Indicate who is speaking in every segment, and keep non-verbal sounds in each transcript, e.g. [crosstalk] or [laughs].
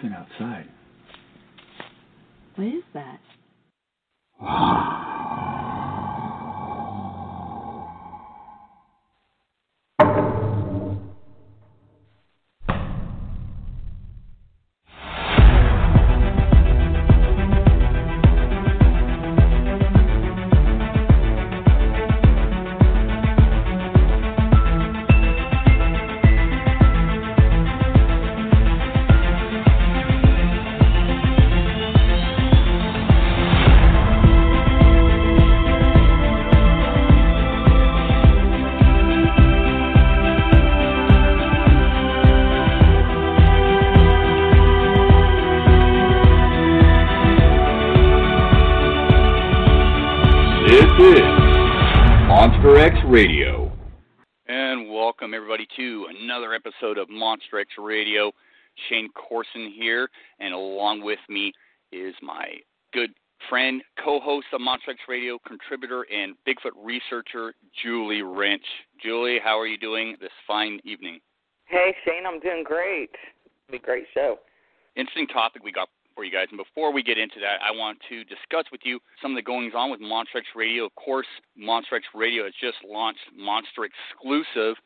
Speaker 1: something outside.
Speaker 2: What is that?
Speaker 3: This episode of Monster X Radio. Shane Corson here, and along with me is my good friend, co-host of X Radio, contributor and Bigfoot researcher, Julie Rench. Julie, how are you doing this fine evening?
Speaker 4: Hey Shane, I'm doing great. It'll be a great show.
Speaker 3: interesting topic we got for you guys. And before we get into that, I want to discuss with you some of the goings on with Monster X Radio. Of course, Monster X Radio has just launched Monster Exclusive,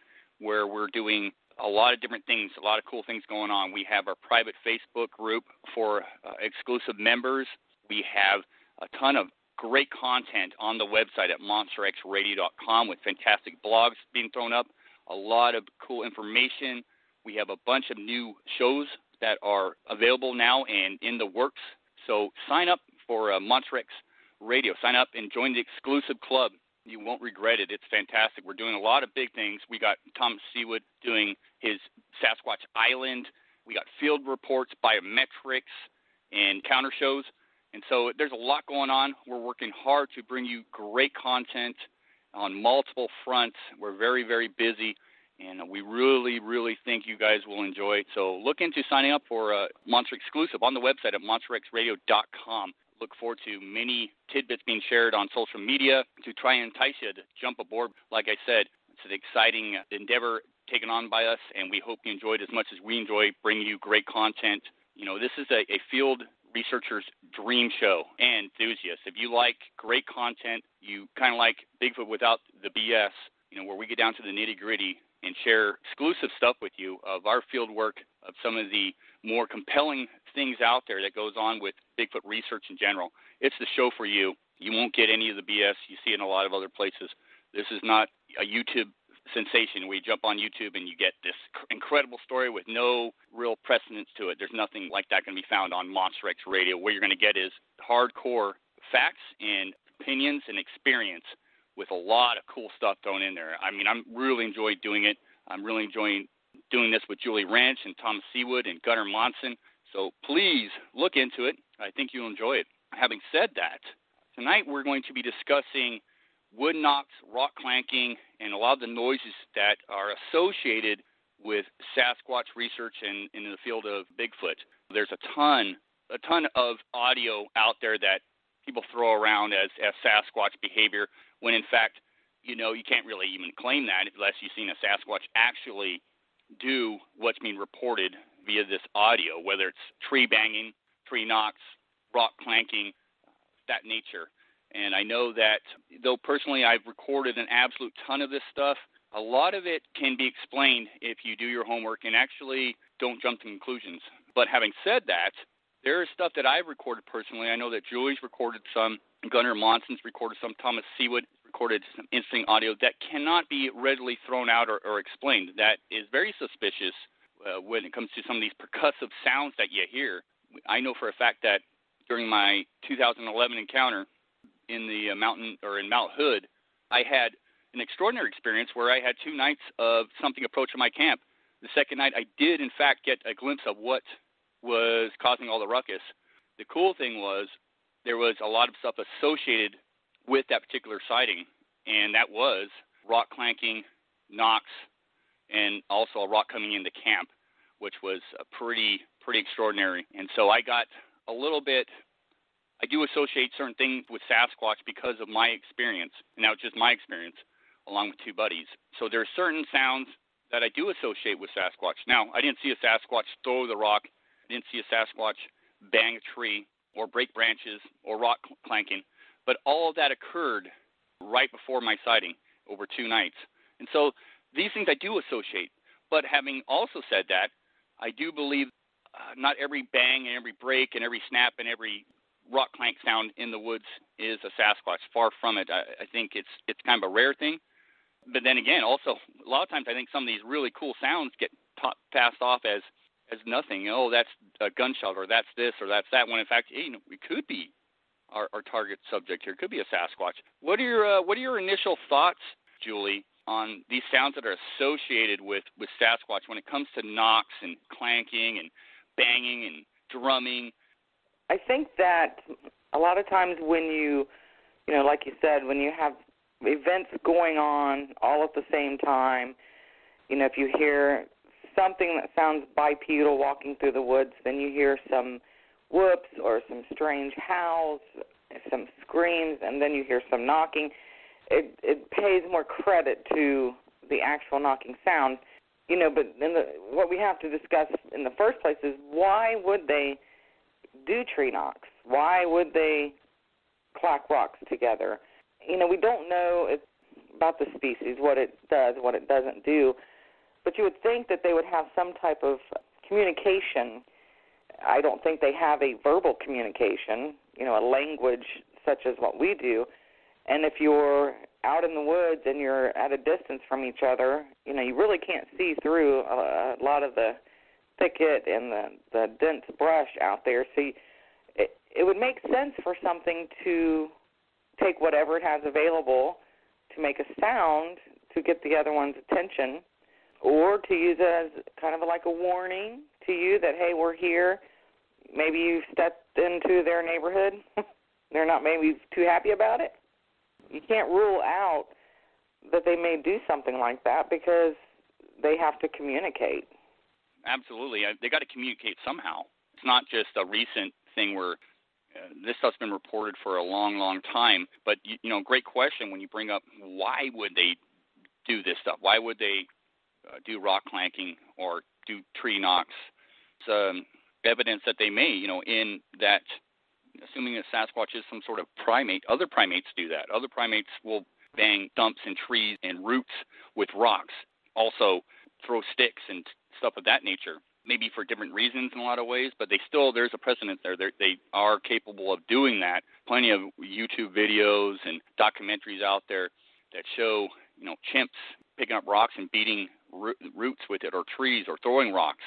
Speaker 3: where we're doing a lot of different things, a lot of cool things going on. We have our private Facebook group for uh, exclusive members. We have a ton of great content on the website at monsterxradio.com with fantastic blogs being thrown up, a lot of cool information. We have a bunch of new shows that are available now and in the works. So sign up for uh, Radio. Sign up and join the exclusive club. You won't regret it. It's fantastic. We're doing a lot of big things. We got Tom Seawood doing his Sasquatch Island. We got field reports, biometrics, and counter shows. And so there's a lot going on. We're working hard to bring you great content on multiple fronts. We're very, very busy and we really, really think you guys will enjoy it. So look into signing up for a Monster Exclusive on the website at monsterxradio.com. Look forward to many tidbits being shared on social media to try and entice you to jump aboard. Like I said, it's an exciting endeavor taken on by us, and we hope you enjoyed as much as we enjoy bringing you great content. You know, this is a, a field researcher's dream show and enthusiast. If you like great content, you kind of like Bigfoot without the BS, you know, where we get down to the nitty gritty and share exclusive stuff with you of our field work, of some of the more compelling things out there that goes on with Bigfoot research in general. It's the show for you. You won't get any of the BS you see in a lot of other places. This is not a YouTube sensation you jump on YouTube and you get this incredible story with no real precedence to it. There's nothing like that going to be found on Monster X Radio. What you're going to get is hardcore facts and opinions and experience with a lot of cool stuff thrown in there. I mean, I'm really enjoying doing it. I'm really enjoying doing this with Julie Rench and Thomas Seawood and Gunnar Monson. So please look into it. I think you'll enjoy it. Having said that, tonight we're going to be discussing wood knocks, rock clanking, and a lot of the noises that are associated with Sasquatch research and in the field of Bigfoot. There's a ton, a ton of audio out there that people throw around as, as Sasquatch behavior when in fact, you know, you can't really even claim that unless you've seen a Sasquatch actually do what's being reported via this audio, whether it's tree banging, tree knocks, rock clanking, that nature. And I know that though personally I've recorded an absolute ton of this stuff, a lot of it can be explained if you do your homework and actually don't jump to conclusions. But having said that, there is stuff that I've recorded personally. I know that Julie's recorded some, Gunnar Monson's recorded some, Thomas Seawood recorded some interesting audio that cannot be readily thrown out or, or explained. That is very suspicious uh, when it comes to some of these percussive sounds that you hear. I know for a fact that during my 2011 encounter in the uh, mountain or in Mount Hood, I had an extraordinary experience where I had two nights of something approaching my camp. The second night, I did in fact get a glimpse of what was causing all the ruckus. The cool thing was there was a lot of stuff associated with that particular sighting, and that was rock clanking, knocks, and also a rock coming into camp, which was uh, pretty pretty extraordinary. And so I got a little bit. I do associate certain things with Sasquatch because of my experience. Now, it's just my experience, along with two buddies. So there are certain sounds that I do associate with Sasquatch. Now, I didn't see a Sasquatch throw the rock I didn't see a Sasquatch bang a tree or break branches or rock clanking, but all of that occurred right before my sighting over two nights. And so these things I do associate. But having also said that, I do believe uh, not every bang and every break and every snap and every rock clank sound in the woods is a Sasquatch. Far from it. I, I think it's it's kind of a rare thing. But then again, also a lot of times I think some of these really cool sounds get ta- passed off as as nothing. Oh, that's a gunshot, or that's this, or that's that. When in fact, you know, it could be our, our target subject here. It could be a Sasquatch. What are your uh, what are your initial thoughts, Julie, on these sounds that are associated with with Sasquatch when it comes to knocks and clanking and banging and drumming?
Speaker 4: I think that a lot of times when you, you know, like you said, when you have events going on all at the same time, you know, if you hear something that sounds bipedal walking through the woods, then you hear some whoops or some strange howls, some screams, and then you hear some knocking. It it pays more credit to the actual knocking sound, you know. But then the, what we have to discuss in the first place is why would they do tree knocks? Why would they clack rocks together? You know, we don't know if, about the species, what it does, what it doesn't do. But you would think that they would have some type of communication. I don't think they have a verbal communication, you know, a language such as what we do. And if you're out in the woods and you're at a distance from each other, you know, you really can't see through a, a lot of the thicket and the the dense brush out there. You, it it would make sense for something to take whatever it has available to make a sound to get the other one's attention or to use it as kind of like a warning to you that hey we're here. Maybe you stepped into their neighborhood. [laughs] They're not maybe too happy about it you can't rule out that they may do something like that because they have to communicate
Speaker 3: absolutely they got to communicate somehow it's not just a recent thing where uh, this stuff's been reported for a long, long time. But you, you know, great question when you bring up why would they do this stuff? Why would they uh, do rock clanking or do tree knocks. It's um, evidence that they may, you know, in that, assuming that Sasquatch is some sort of primate, other primates do that. Other primates will bang stumps and trees and roots with rocks. Also, throw sticks and stuff of that nature. Maybe for different reasons in a lot of ways, but they still there's a precedent there. They're, they are capable of doing that. Plenty of YouTube videos and documentaries out there that show you know chimps picking up rocks and beating roots with it, or trees, or throwing rocks.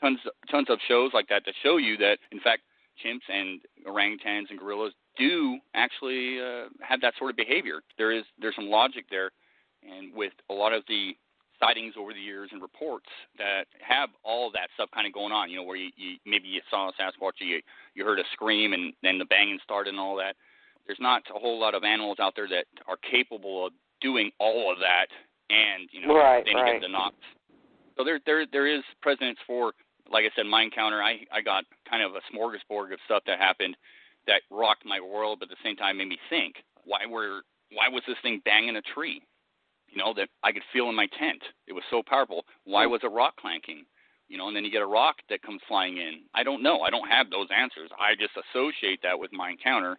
Speaker 3: Tons, tons of shows like that to show you that, in fact, chimps and orangutans and gorillas do actually uh, have that sort of behavior. There is there's some logic there, and with a lot of the sightings over the years and reports that have all that stuff kind of going on. You know, where you, you maybe you saw a Sasquatch, you you heard a scream, and then the banging started and all that. There's not a whole lot of animals out there that are capable of doing all of that and you know
Speaker 4: right,
Speaker 3: then
Speaker 4: right.
Speaker 3: get the knocks. So there there there is precedence for like I said, my encounter. I I got kind of a smorgasbord of stuff that happened that rocked my world, but at the same time made me think why were why was this thing banging a tree? You know that I could feel in my tent. It was so powerful. Why hmm. was it rock clanking? You know, and then you get a rock that comes flying in. I don't know. I don't have those answers. I just associate that with my encounter.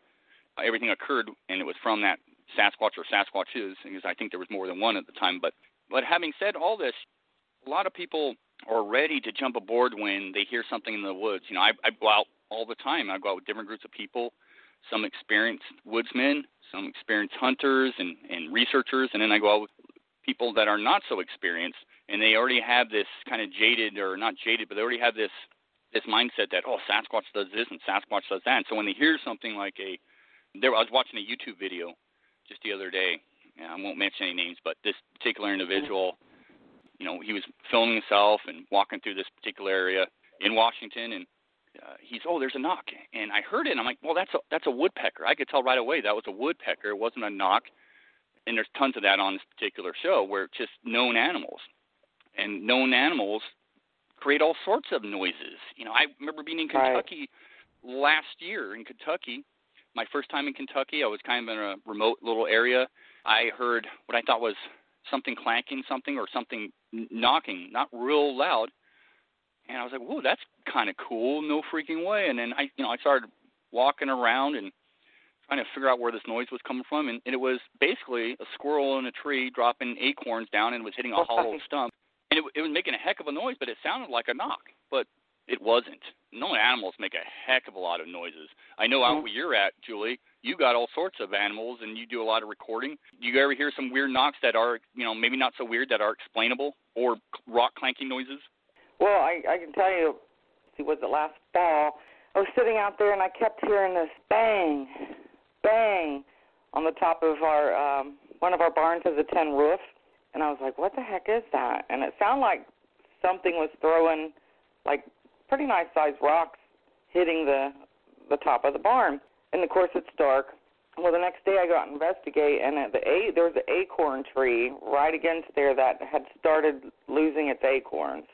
Speaker 3: Everything occurred, and it was from that Sasquatch or Sasquatches, because I think there was more than one at the time. But but having said all this, a lot of people are ready to jump aboard when they hear something in the woods. You know, I, I go out all the time. I go out with different groups of people, some experienced woodsmen, some experienced hunters and, and researchers, and then I go out with people that are not so experienced, and they already have this kind of jaded or not jaded, but they already have this this mindset that oh Sasquatch does this and Sasquatch does that. And so when they hear something like a there, I was watching a YouTube video just the other day. I won't mention any names, but this particular individual, you know, he was filming himself and walking through this particular area in Washington, and uh, he's, oh, there's a knock, and I heard it, and I'm like, well, that's a that's a woodpecker. I could tell right away that was a woodpecker. It wasn't a knock, and there's tons of that on this particular show where it's just known animals, and known animals create all sorts of noises. You know, I remember being in Kentucky right. last year in Kentucky my first time in Kentucky, I was kind of in a remote little area. I heard what I thought was something clanking, something or something knocking, not real loud. and I was like, "Whoa, that's kind of cool." No freaking way. And then I, you know, I started walking around and trying to figure out where this noise was coming from, and, and it was basically a squirrel in a tree dropping acorns down and was hitting a hollow [laughs] stump, and it, it was making a heck of a noise, but it sounded like a knock, but it wasn't. No animals make a heck of a lot of noises. I know out
Speaker 4: Mhm.
Speaker 3: where you're at, Julie, you got all sorts of animals, and you do a lot of recording. Do you ever hear some weird knocks that are, you know, maybe not so weird that are explainable, or rock clanking noises?
Speaker 4: Well, I I can tell you. See, was it last fall? I was sitting out there and I kept hearing this bang, bang, on the top of our um one of our barns has a tin roof, and I was like, "What the heck is that?" And it sounded like something was throwing like pretty nice sized rocks hitting the the top of the barn. And of course, it's dark. Well, the next day I go out and investigate, and at the a there was an acorn tree right against there that had started losing its acorns.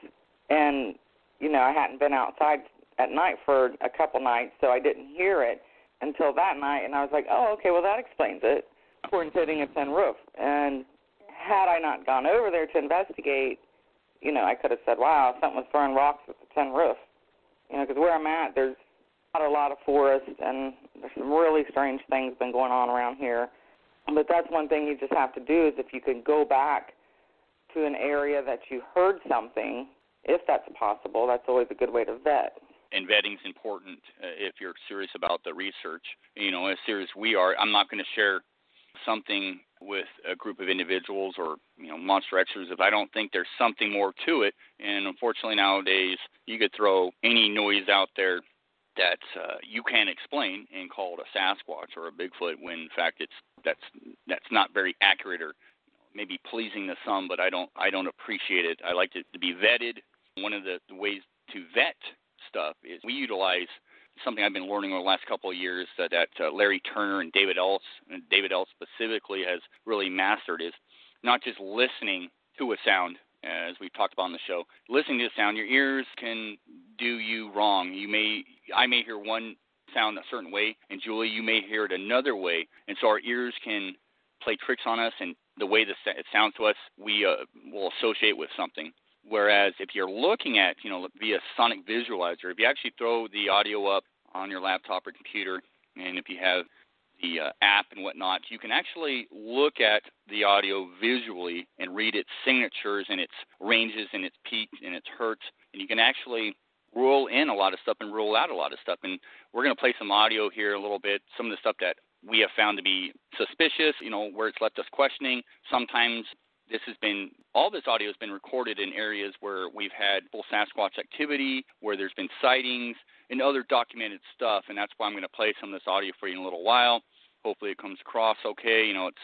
Speaker 4: And you know, I hadn't been outside at night for a couple nights, so I didn't hear it until that night. And I was like, oh, okay, well that explains it. Acorns hitting a tin roof. And had I not gone over there to investigate, you know, I could have said, wow, something was throwing rocks at the tin roof. You know, because where I'm at, there's a lot of forest, and there's some really strange things been going on around here. But that's one thing you just have to do is if you can go back to an area that you heard something, if that's possible, that's always a good way to vet.
Speaker 3: and vetting's important uh, if you're serious about the research. You know, as serious we are, I'm not going to share something with a group of individuals or you know monster Xers if I don't think there's something more to it. And unfortunately nowadays, you could throw any noise out there that uh, you can't explain and call it a Sasquatch or a Bigfoot when in fact it's that's that's not very accurate or maybe pleasing to some, but I don't I don't appreciate it. I like it to be vetted. One of the, the ways to vet stuff is we utilize something I've been learning over the last couple of years that, that uh, Larry Turner and David Ellis, and David Ellis specifically has really mastered is not just listening to a sound, as we've talked about on the show. Listening to a sound, your ears can do you wrong. You may, I may hear one sound a certain way, and Julie, you may hear it another way, and so our ears can play tricks on us, and the way the, it sounds to us, we uh, will associate with something. Whereas if you're looking at, you know, via sonic visualizer, if you actually throw the audio up on your laptop or computer, and if you have the uh, app and whatnot, you can actually look at the audio visually and read its signatures and its ranges and its peaks and its hertz, and you can actually rule in a lot of stuff and rule out a lot of stuff. And we're going to play some audio here a little bit, some of the stuff that we have found to be suspicious, you know, where it's left us questioning. Sometimes this has been all this audio has been recorded in areas where we've had full Sasquatch activity, where there's been sightings and other documented stuff, and that's why I'm going to play some of this audio for you in a little while. Hopefully, it comes across okay. You know, it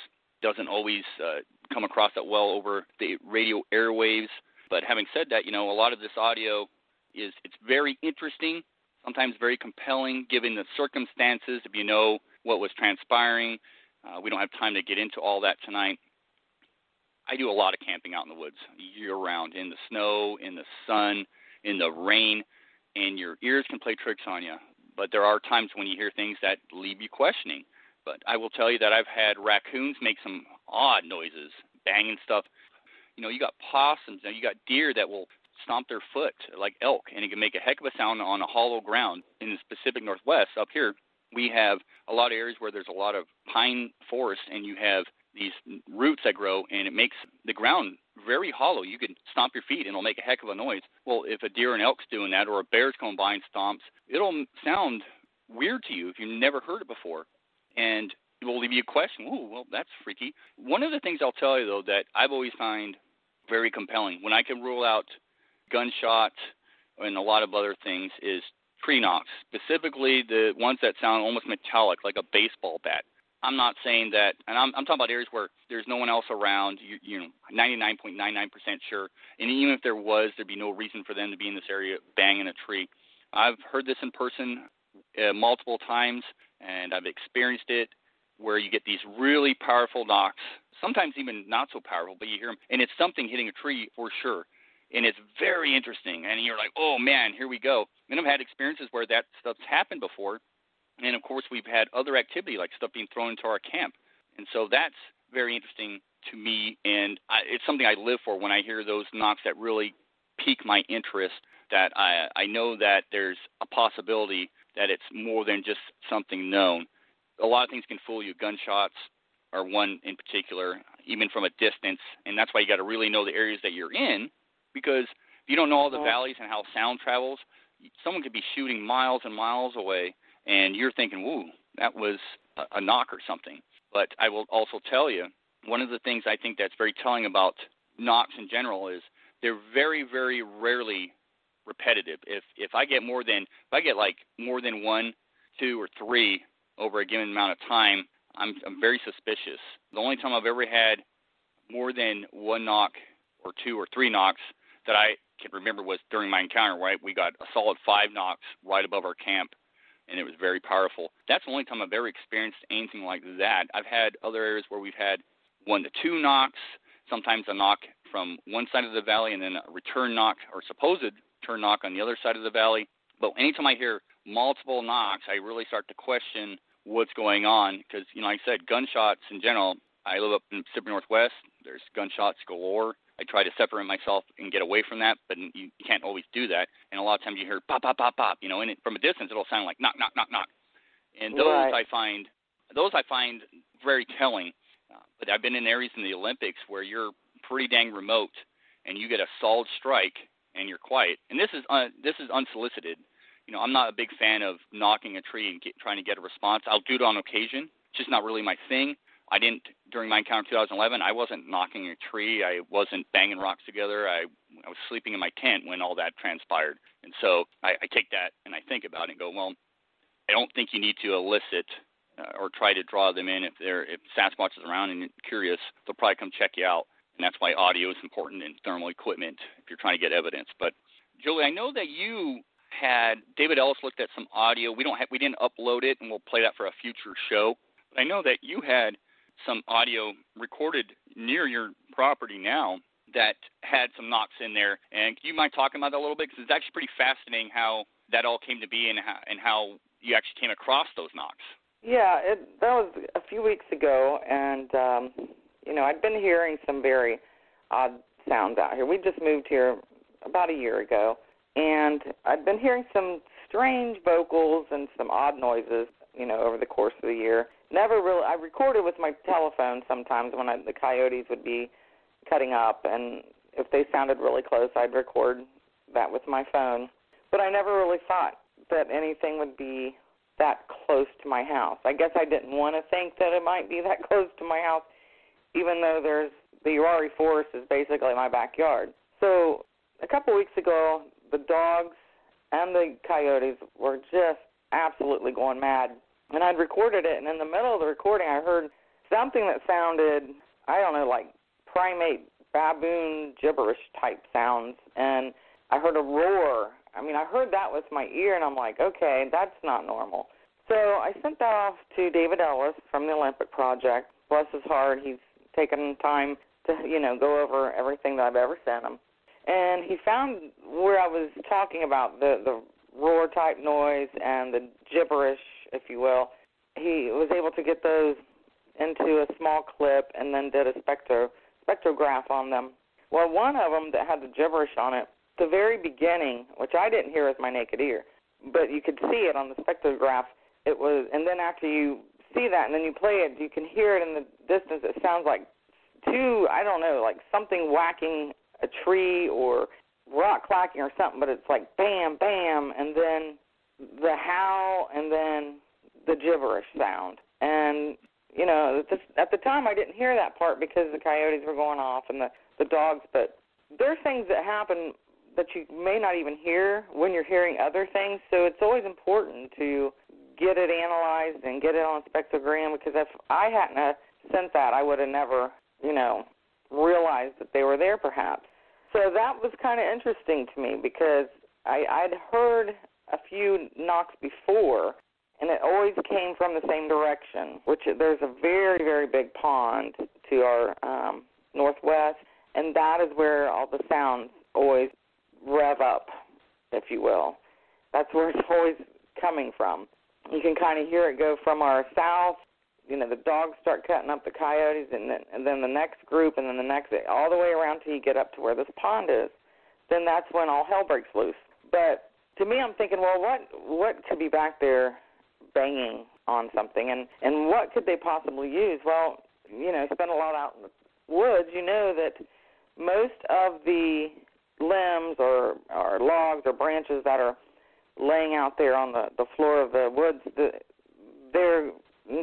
Speaker 3: doesn't always uh, come across that well over the radio airwaves. But having said that, you know, a lot of this audio is it's very interesting, sometimes very compelling, given the circumstances. If you know what was transpiring, uh, we don't have time to get into all that tonight. I do a lot of camping out in the woods year round, in the snow, in the sun, in the rain, and your ears can play tricks on you. But there are times when you hear things that leave you questioning. But I will tell you that I've had raccoons make some odd noises, banging stuff. You know, you got possums, and you got deer that will stomp their foot like elk, and it can make a heck of a sound on a hollow ground. In the Pacific Northwest, up here, we have a lot of areas where there's a lot of pine forest, and you have these roots that grow, and it makes the ground very hollow. You can stomp your feet, and it'll make a heck of a noise. Well, if a deer and elk's doing that, or a bear's coming by and stomps, it'll sound weird to you if you've never heard it before, and it will leave you a question. Ooh, well, that's freaky. One of the things I'll tell you though that I've always find very compelling when I can rule out gunshots and a lot of other things is tree knocks, specifically the ones that sound almost metallic, like a baseball bat. I'm not saying that, and I'm, I'm talking about areas where there's no one else around. You, you know, 99.99% sure, and even if there was, there'd be no reason for them to be in this area banging a tree. I've heard this in person uh, multiple times, and I've experienced it where you get these really powerful knocks. Sometimes even not so powerful, but you hear them, and it's something hitting a tree for sure. And it's very interesting, and you're like, oh man, here we go. And I've had experiences where that stuff's happened before, and of course, we've had other activity like stuff being thrown into our camp. And so that's very interesting to me. And I, it's something I live for when I hear those knocks that really pique my interest. That I I know that there's a possibility that it's more than just something known. A lot of things can fool you. Gunshots are one in particular, even from a distance, and that's why you got to really know the areas that you're in, because if you don't know all the valleys and how sound travels, someone could be shooting miles and miles away, and you're thinking, "Woo, that was a, knock or something." But I will also tell you, one of the things I think that's very telling about knocks in general is they're very, very rarely repetitive. If if I get more than if I get like more than one, two, or three over a given amount of time, I'm I'm very suspicious. The only time I've ever had more than one knock or two or three knocks that I can remember was during my encounter. Right, we got a solid five knocks right above our camp, and it was very powerful. That's the only time I've ever experienced anything like that. I've had other areas where we've had one to two knocks, sometimes a knock from one side of the valley and then a return knock or supposed turn knock on the other side of the valley. But anytime I hear multiple knocks, I really start to question what's going on because, you know, like I said, gunshots in general. I live up in the Pacific Northwest. There's gunshots galore. I try to separate myself and get away from that, but you can't always do that. And a lot of times you hear pop, pop, pop, pop. You know, and it, from a distance it'll sound like knock, knock, knock, knock. And those
Speaker 4: right.
Speaker 3: I find those I find very telling. Uh, but I've been in areas in the Olympics where you're pretty dang remote and you get a solid strike and you're quiet. And this is uh, this is unsolicited. You know, I'm not a big fan of knocking a tree and get, trying to get a response. I'll do it on occasion. It's just not really my thing. I didn't during my encounter in 2011. I wasn't knocking a tree. I wasn't banging rocks together. I I was sleeping in my tent when all that transpired. And so I, I take that and I think about it and go, well, I don't think you need to elicit uh, or try to draw them in if they're if Sasquatch is around and you're curious. They'll probably come check you out and that's why audio is important in thermal equipment if you're trying to get evidence. But Julie, I know that you had David Ellis looked at some audio. We don't have, we didn't upload it, and we'll play that for a future show. But I know that you had some audio recorded near your property now that had some knocks in there. And you mind talking about that a little bit? Because it's actually pretty fascinating how that all came to be and how, and how you actually came across those knocks.
Speaker 4: Yeah, it, that was a few weeks ago, and um, you know, I'd been hearing some very odd sounds out here. We just moved here about a year ago, and I'd been hearing some strange vocals and some odd noises, you know, over the course of the year. Never really. I recorded with my telephone sometimes when I, the coyotes would be cutting up, and if they sounded really close, I'd record that with my phone. But I never really thought that anything would be that close to my house. I guess I didn't want to think that it might be that [laughs] close to my house even though there's the Uwharrie Forest is basically my backyard. So a couple weeks ago, the dogs and the coyotes were just absolutely going mad. And I'd recorded it, and in the middle of the recording, I heard something that sounded, I don't know, like primate baboon gibberish type sounds. And I heard a roar. I mean, I heard that with my ear, and I'm like, okay, that's not normal. So I sent that off to David Ellis from the Olympic Project. Bless his heart, he's taken time to you know go over everything that I've ever sent him, and he found where I was talking about the the roar type noise and the gibberish, if you will. He was able to get those into a small clip and then did a spectro spectrograph on them. Well, one of them that had the gibberish on it, the very beginning, which I didn't hear with my naked ear, but you could see it on the spectrograph. It was, and then after you see that and then you play it, you can hear it in the distance. It sounds like two, I don't know, like something whacking a tree or rock clacking or something, but it's like bam, bam, and then the howl and then the gibberish sound. And you know, at the, at the time I didn't hear that part because the coyotes were going off and the the dogs, but there's things that happen that you may not even hear when you're hearing other things. So it's always important to get it analyzed and get it on spectrogram because if I hadn't sent that, I would have never, you know, realized that they were there perhaps. So that was kind of interesting to me because I, I'd heard a few knocks before, and it always came from the same direction. Which there's a very very big pond to our um, northwest, and that is where all the sounds always rev up, if you will. That's where it's [laughs] always coming from you can kind of hear it go from our south. You know, the dogs start cutting up the coyotes, and then and then the next group, and then the next, all the way around till you get up to where this pond is. then that's when all hell breaks loose. But to me, I'm thinking, well, what what could be back there banging on something, and and what could they possibly use? Well, you know, spend a lot out in the woods. You know that most of the limbs or or logs or branches that are laying out there on the the floor of the woods, the, they're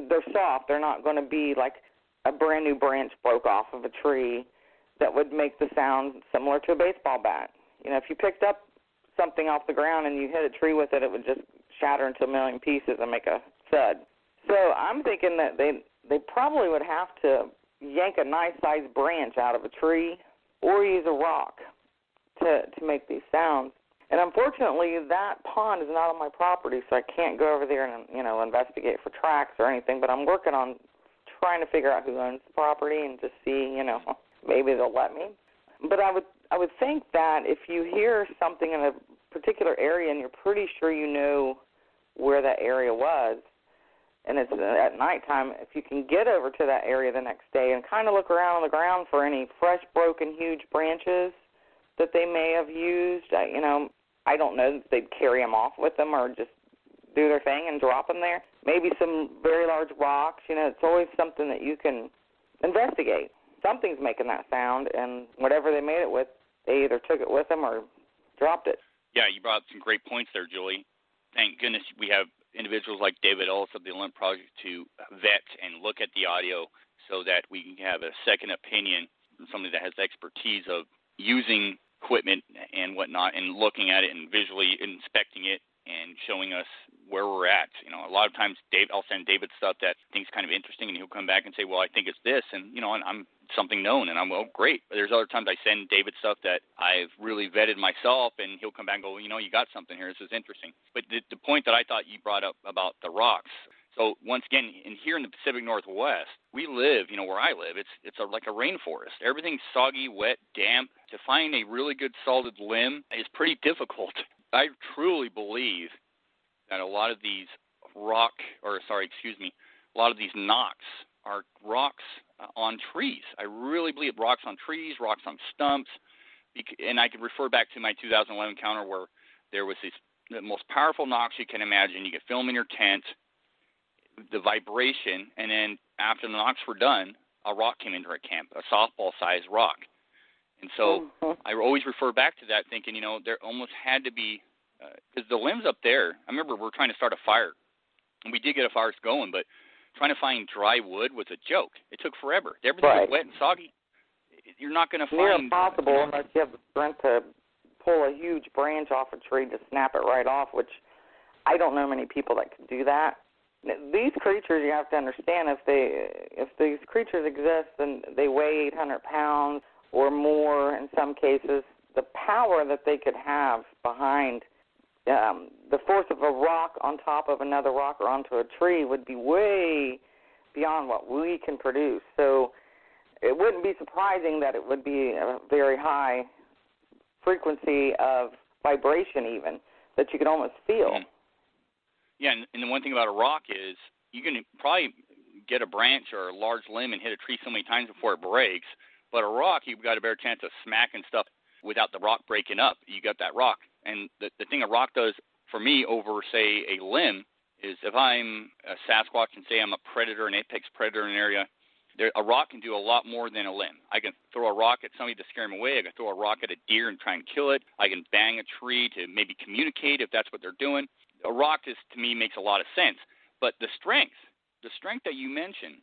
Speaker 4: they're soft. They're not going to be like a brand new branch broke off of a tree that would make the sound similar to a baseball bat. You know, if you picked up something off the ground and you hit a tree with it, it would just shatter into a million pieces and make a thud. So I'm thinking that they they probably would have to yank a nice sized branch out of a tree or use a rock to to make these sounds. And unfortunately, that pond is not on my property, so I can't go over there and you know investigate for tracks or anything. But I'm working on trying to figure out who owns the property and just see, you know, [laughs] maybe they'll let me. But I would I would think that if you hear something in a particular area and you're pretty sure you know where that area was, and it's at nighttime, if you can get over to that area the next day and kind of look around on the ground for any fresh, broken, huge branches that they may have used, you know, I don't know if they'd carry them off with them or just do their thing and drop them there. Maybe some very large rocks. You know, it's always something that you can investigate. Something's making that sound, and whatever they made it with, they either took it with them or dropped it.
Speaker 3: Yeah, you brought some great points there, Julie. Thank goodness we have individuals like David Ellis of the Olymp Project to vet and look at the audio so that we can have a second opinion from somebody that has expertise of using equipment and whatnot and looking at it and visually inspecting it and showing us where we're at. You know, a lot of times Dave, I'll send David stuff that I think kind of interesting, and he'll come back and say, "Well, I think it's this," and you know, and I'm something known, and I'm well, great. But there's other times I send David stuff that I've really vetted myself, and he'll come back and go, well, "You know, you got something here. This is interesting." But the, the point that I thought you brought up about the rocks. So once again, in here in the Pacific Northwest, we live, you know, where I live, it's it's a, like a rainforest. Everything's soggy, wet, damp. To find a really good solid limb is pretty [laughs] difficult. I truly believe that a lot of these rock, or sorry, excuse me, a lot of these knocks are rocks uh, on trees. I really believe rocks on trees, rocks on stumps, and I could refer back to my 2011 encounter where there was this the most powerful knocks you can imagine. You could film in your tent, the vibration, and then after the knocks were done, a rock came into our camp, a softball-sized rock. And so
Speaker 4: mm-hmm.
Speaker 3: I always refer back to that, thinking, you know, there almost had to be because uh, the limbs up there. I remember we are trying to start a fire, and we did get a fire going, but trying to find dry wood was a joke. It took forever. Everything
Speaker 4: right.
Speaker 3: was wet and soggy. You're not going to
Speaker 4: Near
Speaker 3: find
Speaker 4: impossible unless you have the strength to pull a huge branch off a tree to snap it right off. Which I don't know many people that can do that. These creatures, you have to understand, if they if these creatures exist and they weigh 800 pounds or more in some cases, the power that they could have behind um, the force of a rock on top of another rock or onto a tree would be way beyond what we can produce. So it wouldn't be surprising that it would be a very high frequency of vibration, even that you could almost feel.
Speaker 3: Mm-hmm. Yeah, and, and the one thing about a rock is you can probably get a branch or a large limb and hit a tree so many times before it breaks. But a rock, you've got a better chance of smacking stuff without the rock breaking up. You got that rock and the, the thing a rock does for me over, say, a limb is if I'm a Sasquatch and say I'm a predator, an apex predator in an area, there, a rock can do a lot more than a limb. I can throw a rock at somebody to scare them away. I can throw a rock at a deer and try and kill it. I can bang a tree to maybe communicate if that's what they're doing. A rock just to me makes a lot of sense. But the strength, the strength that you mentioned,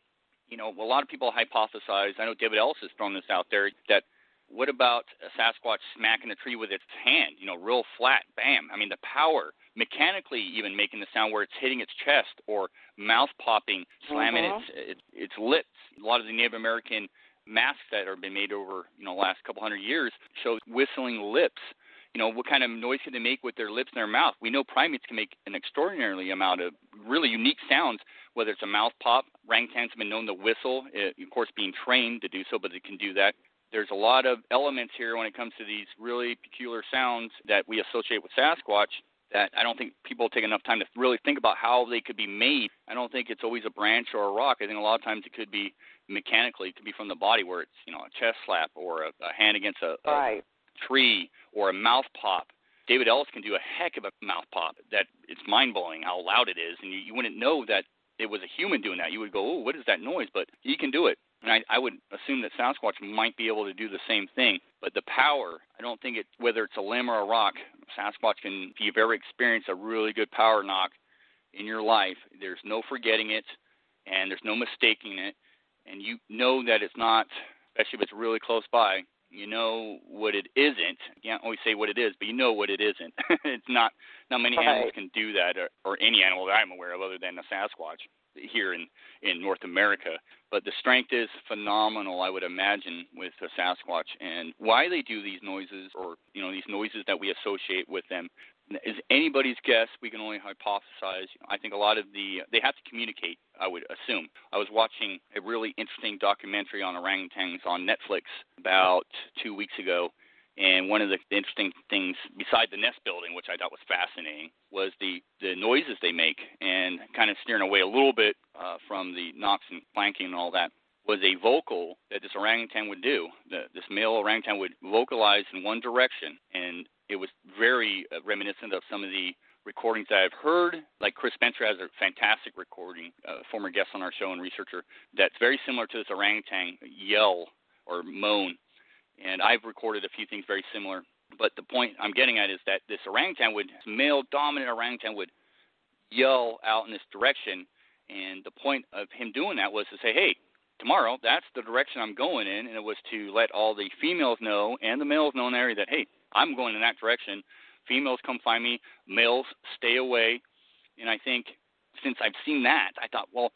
Speaker 3: you know, a lot of people hypothesize. I know David Ellis has thrown this out there that what about a Sasquatch smacking a tree with its hand? You know, real flat, bam. I mean, the power, mechanically even making the sound where it's hitting its chest or mouth popping, slamming
Speaker 4: uh-huh.
Speaker 3: its, its its lips. A lot of the Native American masks that have been made over you know last couple hundred years show whistling lips. You know, what kind of noise can they make with their lips and their mouth? We know primates can make an extraordinarily amount of really unique sounds, whether it's a mouth pop. Orangutans have been known to whistle, uh, of course, being trained to do so, but they can do that there's a lot of elements here when it comes to these really peculiar sounds that we associate with Sasquatch that I don't think people take enough time to really think about how they could be made. I don't think it's always a branch or a rock. I think a lot of times it could be mechanically, it could be from the body where it's, you know, a chest slap or a, a hand against a,
Speaker 4: right.
Speaker 3: Tree or a mouth pop. David Ellis can do a heck of a mouth pop that it's mind blowing how loud it is, and you, you wouldn't know that it was a human doing that. You would go, oh, what is that noise? But he can do it. And I, I would assume that Sasquatch might be able to do the same thing. But the power, I don't think it, whether it's a limb or a rock, Sasquatch can, if you've ever experienced a really good power knock in your life, there's no forgetting it and there's no mistaking it. And you know that it's not, especially if it's really close by, you know what it isn't. You can't always say what it is, but you know what it isn't. [laughs] it's not, not many
Speaker 4: right.
Speaker 3: animals can do that, or, or any animal that I'm aware of other than a Sasquatch here in in North America. But the strength is phenomenal, I would imagine, with the Sasquatch, and why they do these noises, or you know, these noises that we associate with them, is anybody's guess. We can only hypothesize. I think a lot of the they have to communicate. I would assume. I was watching a really interesting documentary on orangutans on Netflix about two weeks ago, and one of the interesting things, besides the nest building, which I thought was fascinating, was the the noises they make, and kind of steering away a little bit uh, from the knocks and clanking and all that. Was a vocal that this orangutan would do. The, this male orangutan would vocalize in one direction, and it was very uh, reminiscent of some of the recordings that I've heard. Like Chris Spencer has a fantastic recording, uh, former guest on our show and researcher, that's very similar to this orangutan yell or moan and I've recorded a few things very similar. But the point I'm getting at is that this orangutan would, this male dominant orangutan would yell out in this direction, and the point of him doing that was to say, hey, tomorrow that's the direction I'm going in, and it was to let all the females know and the males know in the area that hey, I'm going in that direction. Females come find me, males stay away, and I think since I've seen that, I thought, well,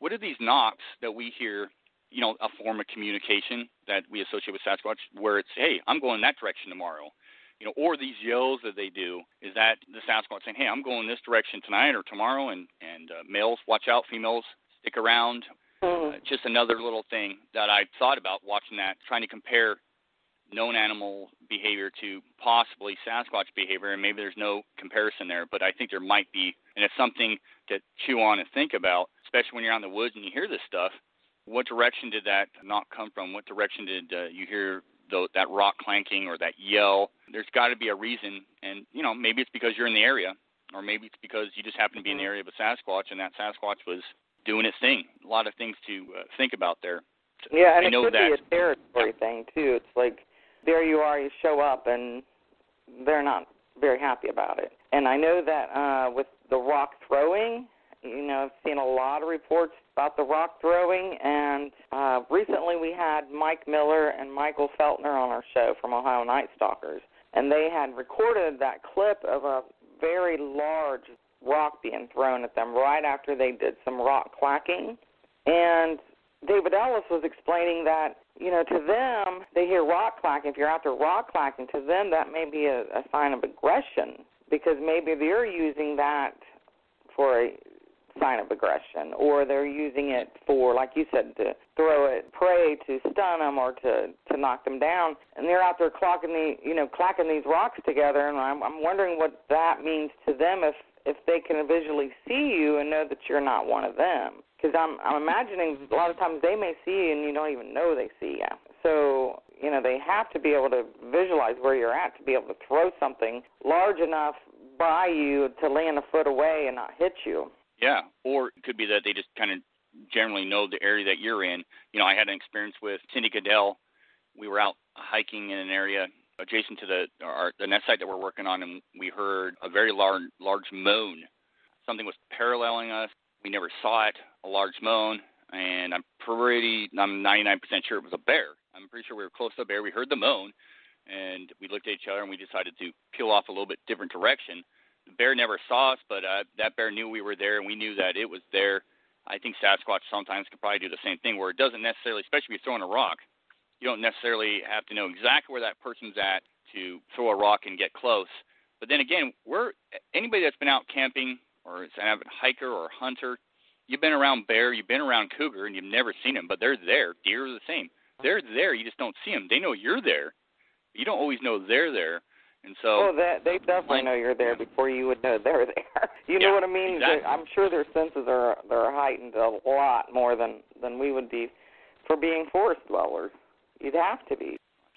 Speaker 3: what are these knocks that we hear you know, a form of communication that we associate with Sasquatch, where it's, hey, I'm going that direction tomorrow, you know, or these yells that they do is that the Sasquatch saying, hey, I'm going this direction tonight or tomorrow, and and uh, males watch out, females stick around.
Speaker 4: Mm-hmm.
Speaker 3: Uh, just another little thing that I thought about watching that, trying to compare known animal behavior to possibly Sasquatch behavior, and maybe there's no comparison there, but I think there might be, and it's something to chew on and think about, especially when you're out in the woods and you hear this stuff what direction did that knock come from? What direction did uh, you hear the, that rock clanking or that yell? There's got to be a reason, and you know maybe it's because you're in the area, or maybe it's because you just happen to be in the mm-hmm. area of a Sasquatch, and that Sasquatch was doing its thing. A lot of things to uh, think about there.
Speaker 4: Yeah, and
Speaker 3: I
Speaker 4: it
Speaker 3: know
Speaker 4: could
Speaker 3: that,
Speaker 4: be a territory thing too. It's like there you are, you show up, and they're not very happy about it. And I know that uh, with the rock throwing, you know, I've seen a lot of reports about the rock throwing, and uh, recently we had Mike Miller and Michael Feltner on our show from Ohio Night Stalkers, and they had recorded that clip of a very large rock being thrown at them right after they did some rock clacking. And David Ellis was explaining that, you know, to them, they hear rock clacking. If you're out there rock clacking, to them, that may be a, a sign of aggression because maybe they're using that for a sign of aggression, or they're using it for, like you said, to throw it prey to stun them or to to knock them down, and they're out there clocking the, you know, clacking these rocks together, and I'm I'm wondering what that means to them if if they can visually see you and know that you're not one of them. Because I'm I'm imagining a lot of times they may see you and you don't even know they see you. So you know they have to be able to visualize where you're at to be able to throw something large enough by you to land a foot away and not hit you.
Speaker 3: Yeah, or it could be that they just kind of generally know the area that you're in. You know, I had an experience with Cindy Goodell. We were out hiking in an area adjacent to the our, the nest site that we're working on, and we heard a very large large moan. Something was paralleling us. We never saw it, a large moan, and I'm pretty, I'm 99% sure it was a bear. I'm pretty sure we were close to a bear. We heard the moan, and we looked at each other and we decided to peel off a little bit different direction the bear never saw us, but uh, that bear knew we were there, and we knew that it was there. I think Sasquatch sometimes could probably do the same thing, where it doesn't necessarily, especially if you're throwing a rock, you don't necessarily have to know exactly where that person's at to throw a rock and get close. But then again, we're anybody that's been out camping or is an avid hiker or hunter, you've been around bear, you've been around cougar, and you've never seen them, but they're there. Deer are the same. They're there. You just don't see them. They know you're there. You don't always know they're there. And so,
Speaker 4: oh, that they definitely know you're there before you would know they're [laughs] there. you
Speaker 3: yeah,
Speaker 4: know what I mean?
Speaker 3: Exactly.
Speaker 4: I'm sure their senses are they're heightened a lot more than than we would be for being forest dwellers. You'd have to be.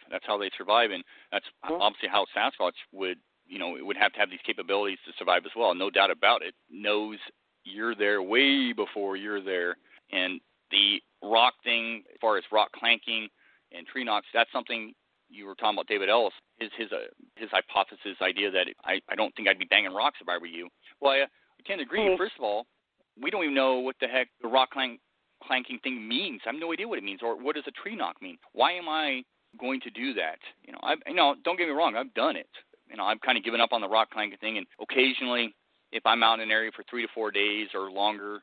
Speaker 3: That's how they survive, and that's
Speaker 4: Mhm.
Speaker 3: obviously how Sasquatch would, you know, it would have to have these capabilities to survive as well. No doubt about it. Knows you're there way before you're there, and the rock thing, as far as rock clanking and tree knocks, that's something you were talking about. David Ellis, his his uh, his hypothesis idea that I I don't think I'd be banging rocks if I were you. Well, I, I tend to agree.
Speaker 4: Mhm.
Speaker 3: First of all, we don't even know what the heck the rock clank clanking thing means. I have no idea what it means, or what does a tree knock mean? Why am I going to do that? You know, I you know, don't get me wrong, I've done it. You know, I've kind of given up on the rock clanking thing, and occasionally, if I'm out in an area for three to four days or longer,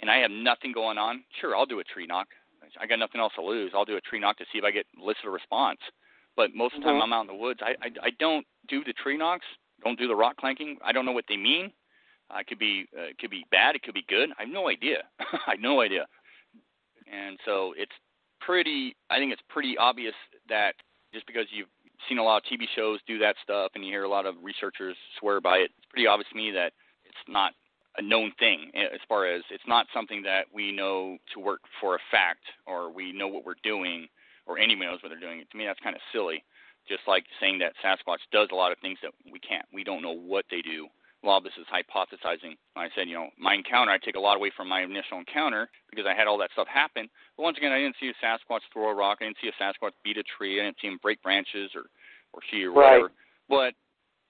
Speaker 3: and I have nothing going on, sure, I'll do a tree knock. I got nothing else to lose. I'll do a tree knock to see if I get elicit a response. But most of the time,
Speaker 4: Mhm.
Speaker 3: I'm out in the woods. I, I I don't do the tree knocks. Don't do the rock clanking. I don't know what they mean. Uh, it could be uh, it could be bad. It could be good. I have no idea. [laughs] I have no idea. And so it's pretty. I think it's pretty obvious that just because you've seen a lot of TV shows do that stuff and you hear a lot of researchers swear by it, it's pretty obvious to me that it's not a known thing as far as it's not something that we know to work for a fact or we know what we're doing or anyone knows what they're doing. To me, that's kind of silly. Just like saying that Sasquatch does a lot of things that we can't. We don't know what they do. A lot of this is hypothesizing. I said, you know, my encounter, I take a lot away from my initial encounter because I had all that stuff happen. But once again, I didn't see a Sasquatch throw a rock. I didn't see a Sasquatch beat a tree. I didn't see him break branches or, or she or
Speaker 4: Right.
Speaker 3: whatever. But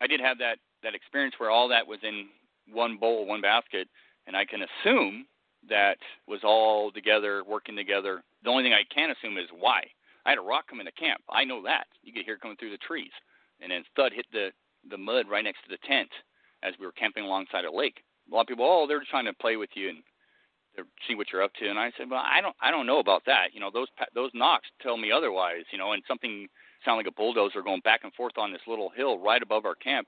Speaker 3: I did have that that experience where all that was in one bowl, one basket, and I can assume that was all together, working together. The only thing I can assume is why. I had a rock come into camp. I know that. You could hear it coming through the trees, and then thud hit the the mud right next to the tent as we were camping alongside a lake. A lot of people, oh, they're trying to play with you and see what you're up to. And I said, well, I don't, I don't know about that. You know, those those knocks tell me otherwise. You know, and something sound like a bulldozer going back and forth on this little hill right above our camp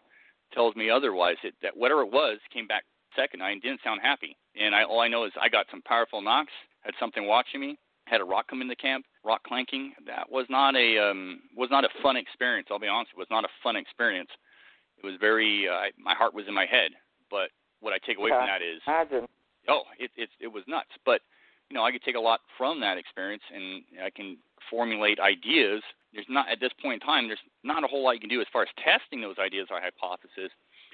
Speaker 3: tells me otherwise. It, that whatever it was came back second and didn't sound happy. And I all I know is I got some powerful knocks. Had something watching me. Had a rock come into camp, rock clanking. That was not a um, was not a fun experience. I'll be honest, it was not a fun experience. It was very. Uh, I, my heart was in my head. But what I take away from that is
Speaker 4: Imagine.
Speaker 3: oh, it it it was nuts. But you know, I could take a lot from that experience, and I can formulate ideas. There's not at this point in time. There's not a whole lot you can do as far as testing those ideas or hypothesis.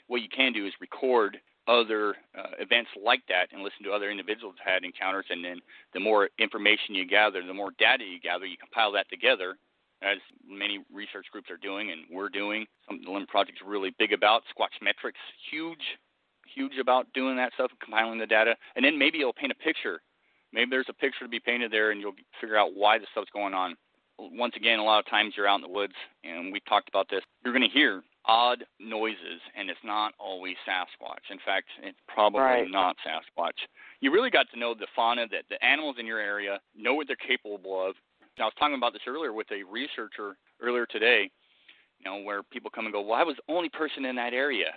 Speaker 3: What you can do is record other uh, events like that and listen to other individuals who had encounters, and then the more information you gather, the more data you gather, you compile that together, as many research groups are doing and we're doing. Some of the Limb Project's really big about. Squatch Metrics, huge huge about doing that stuff, compiling the data, and then maybe it'll paint a picture. Maybe there's a picture to be painted there, and you'll figure out why the stuff's going on. Once again, a lot of times you're out in the woods, and we talked about this. You're going to hear odd noises, and it's not always Sasquatch. In fact, it's probably
Speaker 4: Right.
Speaker 3: not Sasquatch. You really got to know the fauna, that the animals in your area, know what they're capable of. I was talking about this earlier with a researcher earlier today. You know, where people come and go, well, I was the only person in that area.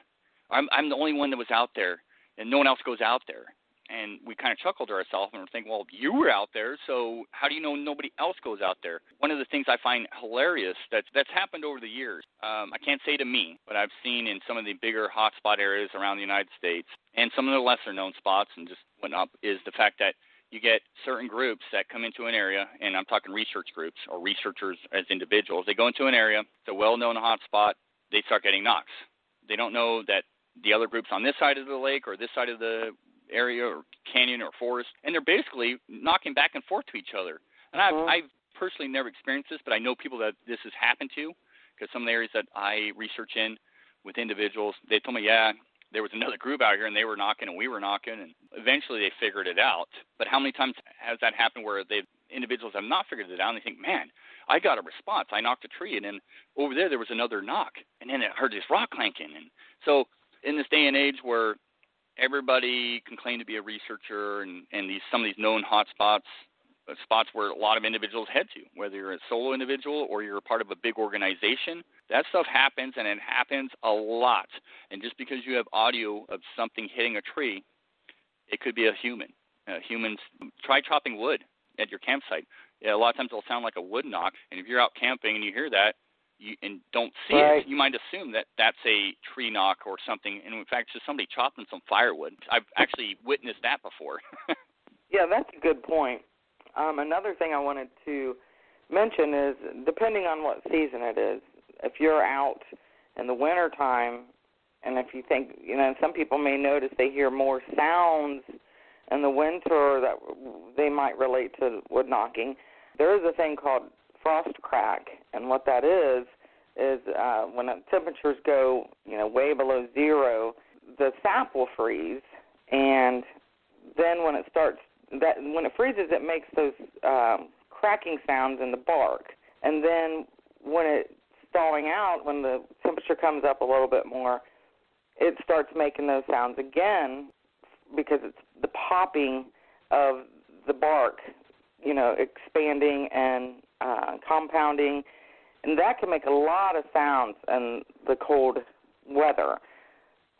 Speaker 3: I'm I'm the only one that was out there, and no one else goes out there. And we kind of chuckled to ourselves and we're thinking, well, you were out there, so how do you know nobody else goes out there? One of the things I find hilarious that's that's happened over the years. Um, I can't say to me, but I've seen in some of the bigger hotspot areas around the United States and some of the lesser known spots and just whatnot is the fact that you get certain groups that come into an area, and I'm talking research groups or researchers as individuals. They go into an area, it's a well-known hotspot. They start getting knocks. They don't know that the other groups on this side of the lake or this side of the area or canyon or forest, and they're basically knocking back and forth to each other. And I've,
Speaker 4: Mhm.
Speaker 3: I've personally never experienced this, but I know people that this has happened to because some of the areas that I research in with individuals, they told me, yeah, there was another group out here and they were knocking and we were knocking, and eventually they figured it out. But how many times has that happened where they individuals have not figured it out and they think, man, I got a response. I knocked a tree, and then over there there was another knock, and then I heard this rock clanking. And so in this day and age where everybody can claim to be a researcher and, and these some of these known hot spots, uh, where a lot of individuals head to, whether you're a solo individual or you're a part of a big organization, that stuff happens and it happens a lot. And just because you have audio of something hitting a tree, it could be a human. Uh, humans try chopping wood at your campsite. Yeah, a lot of times it'll sound like a wood knock, and if you're out camping and you hear that, you and don't see
Speaker 4: Right.
Speaker 3: it, you might assume that that's a tree knock or something. And in fact, it's just somebody chopping some firewood. I've actually witnessed that before. [laughs]
Speaker 4: Yeah, that's a good point. Um, another thing I wanted to mention is depending on what season it is. If you're out in the winter time, and if you think, you know, some people may notice they hear more sounds in the winter that they might relate to wood knocking. There is a thing called frost crack, and what that is is uh, when temperatures go, you know, way below zero, the sap will freeze, and then when it starts, that when it freezes, it makes those um, cracking sounds in the bark, and then when it's thawing out, when the temperature comes up a little bit more, it starts making those sounds again because it's the popping of the bark, you know, expanding and uh, compounding, and that can make a lot of sounds in the cold weather.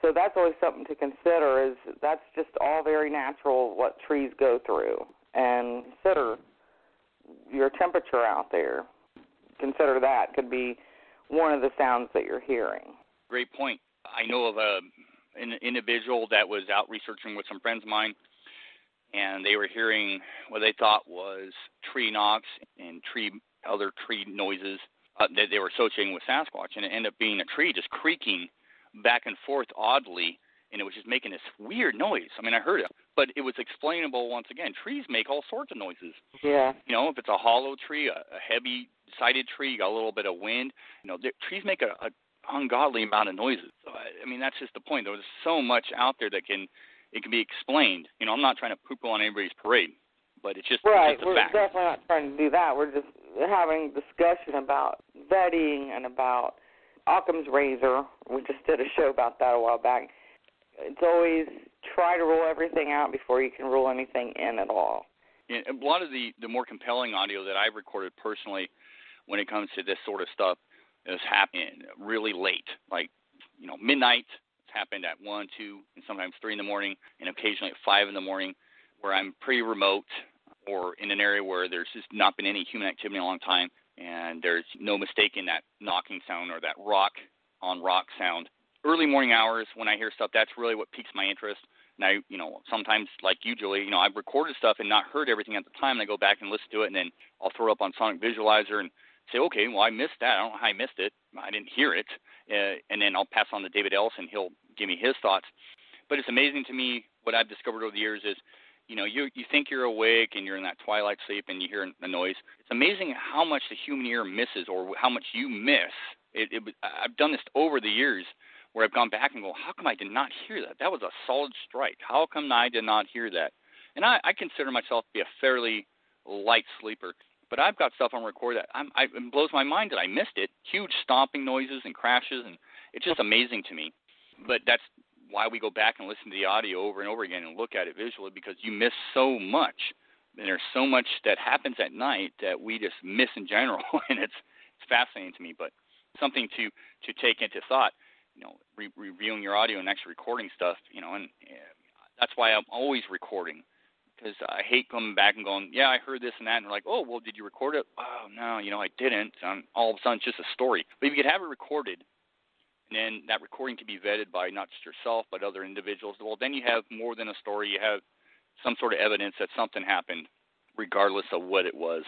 Speaker 4: So that's always something to consider. Is that's just all very natural what trees go through, and consider your temperature out there. Consider that could be one of the sounds that you're hearing.
Speaker 3: Great point. I know of a an individual that was out researching with some friends of mine, and they were hearing what they thought was tree knocks and tree other tree noises uh, that they were associating with Sasquatch, and it ended up being a tree just creaking back and forth oddly, and it was just making this weird noise. I mean, I heard it, but it was explainable once again. Trees make all sorts of noises.
Speaker 4: Yeah.
Speaker 3: You know, if it's a hollow tree, a, a heavy-sided tree, you got a little bit of wind. You know, the, trees make a, a ungodly amount of noises. So I, I mean, that's just the point. There's so much out there that can it can be explained. You know, I'm not trying to poop on anybody's parade, but it's just
Speaker 4: right.
Speaker 3: It's just
Speaker 4: We're
Speaker 3: fact.
Speaker 4: definitely not trying to do that. We're just having discussion about vetting and about Occam's razor. We just did a show about that a while back. It's always try to rule everything out before you can rule anything in at all.
Speaker 3: Yeah, a lot of the the more compelling audio that I've recorded personally, when it comes to this sort of stuff, is happening really late, like you know midnight. It's happened at one, two, and sometimes three in the morning, and occasionally at five in the morning, where I'm pretty remote or in an area where there's just not been any human activity in a long time, and there's no mistaking that knocking sound or that rock on rock sound. Early morning hours when I hear stuff, that's really what piques my interest. And I, you know, sometimes like you, Julie, you know, I've recorded stuff and not heard everything at the time, and I go back and listen to it, and then I'll throw up on Sonic Visualiser and say, okay, well, I missed that. I don't know how I missed it. I didn't hear it. Uh, and then I'll pass on to David Ellison. He'll give me his thoughts. But it's amazing to me what I've discovered over the years is, you know, you you think you're awake and you're in that twilight sleep and you hear the noise. It's amazing how much the human ear misses or how much you miss. It, it I've done this over the years where I've gone back and go, how come I did not hear that? That was a solid strike. How come I did not hear that? And I, I consider myself to be a fairly light sleeper but I've got stuff on record that I'm, I, it blows my mind that I missed it. Huge stomping noises and crashes, and it's just amazing to me. But that's why we go back and listen to the audio over and over again and look at it visually because you miss so much. And there's so much that happens at night that we just miss in general, [laughs] and it's it's fascinating to me. But something to to take into thought, you know, re- reviewing your audio and actually recording stuff, you know, and uh, that's why I'm always recording because I hate coming back and going, yeah, I heard this and that, and they're like, oh, well, did you record it? Oh, no, you know, I didn't. And all of a sudden, it's just a story. But if you could have it recorded, and then that recording can be vetted by not just yourself but other individuals, well, then you have more than a story. You have some sort of evidence that something happened, regardless of what it was.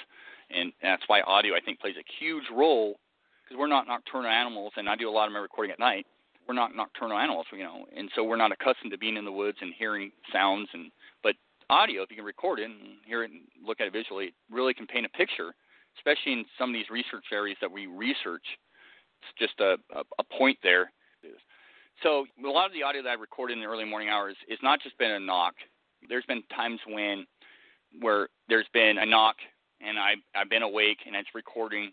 Speaker 3: And that's why audio, I think, plays a huge role because we're not nocturnal animals, and I do a lot of my recording at night. We're not nocturnal animals, you know, and so we're not accustomed to being in the woods and hearing sounds and but audio, if you can record it and hear it and look at it visually, it really can paint a picture, especially in some of these research areas that we research. It's just a, a, point there. So a lot of the audio that I recorded in the early morning hours is not just been a knock. There's been times when where there's been a knock and I I've been awake and it's recording.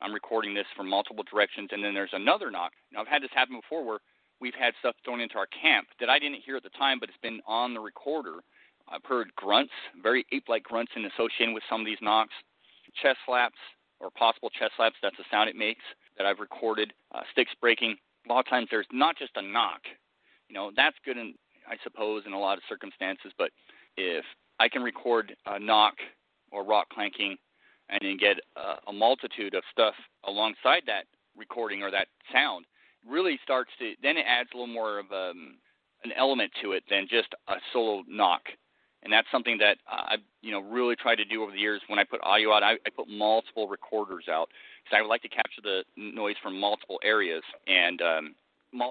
Speaker 3: I'm recording this from multiple directions, and then there's another knock. Now I've had this happen before where we've had stuff thrown into our camp that I didn't hear at the time, but it's been on the recorder I've heard grunts, very ape-like grunts, in association with some of these knocks. Chest slaps or possible chest slaps. That's the sound it makes that I've recorded. Uh, sticks breaking. A lot of times there's not just a knock. You know that's good in I suppose in a lot of circumstances. But if I can record a knock or rock clanking and then get a, a multitude of stuff alongside that recording or that sound, really starts to then it adds a little more of um, an element to it than just a solo knock and that's something that I've you know really tried to do over the years. When I put audio out, I, I put multiple recorders out because I would like to capture the noise from multiple areas, and um,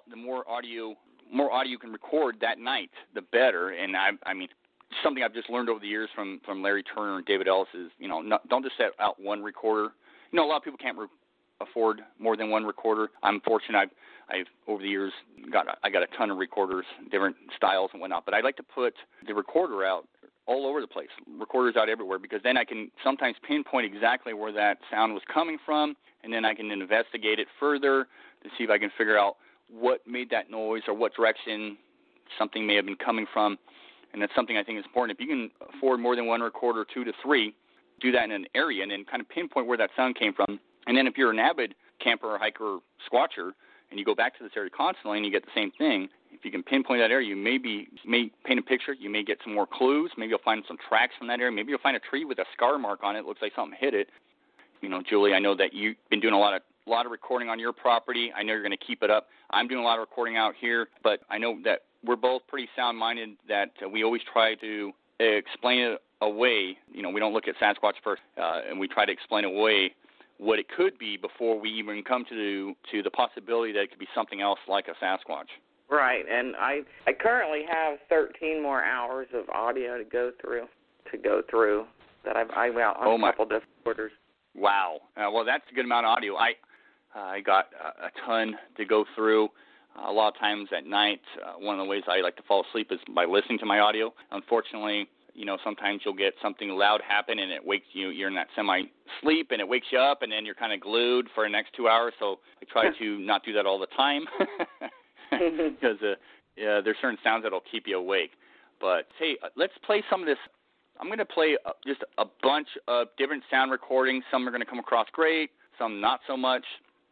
Speaker 3: the more audio more audio you can record that night, the better. And I, I mean, something I've just learned over the years from from Larry Turner and David Ellis is you know not, don't just set out one recorder. You know, a lot of people can't re- afford more than one recorder. I'm fortunate. I've I've over the years got I got a ton of recorders, different styles and whatnot. But I like to put the recorder out all over the place, recorders out everywhere, because then I can sometimes pinpoint exactly where that sound was coming from, and then I can investigate it further to see if I can figure out what made that noise or what direction something may have been coming from. And that's something I think is important. If you can afford more than one recorder, two to three, do that in an area and then kind of pinpoint where that sound came from. And then if you're an avid camper or hiker or squatcher and you go back to this area constantly and you get the same thing, if you can pinpoint that area, you may be may paint a picture. You may get some more clues. Maybe you'll find some tracks from that area. Maybe you'll find a tree with a scar mark on it. it looks like something hit it. You know, Julie, I know that you've been doing a lot of a lot of recording on your property. I know you're going to keep it up. I'm doing a lot of recording out here, but I know that we're both pretty sound-minded. That we always try to explain it away. You know, we don't look at Sasquatch first, uh, and we try to explain away what it could be before we even come to to the possibility that it could be something else like a Sasquatch.
Speaker 4: Right, and I I currently have 13 more hours of audio to go through to go through that I've I well on
Speaker 3: oh
Speaker 4: a couple different orders.
Speaker 3: Wow. Uh, well, that's a good amount of audio. I uh, I got a, a ton to go through. Uh, a lot of times at night, uh, one of the ways I like to fall asleep is by listening to my audio. Unfortunately, you know, sometimes you'll get something loud happen and it wakes you. You're in that semi sleep and it wakes you up, and then you're kind of glued for the next two hours. So I try [laughs] to not do that all the time [laughs] [laughs] because uh, yeah, there's certain sounds that'll keep you awake. But hey, uh, let's play some of this I'm going to play uh, just a bunch of different sound recordings. Some are going to come across great, some not so much.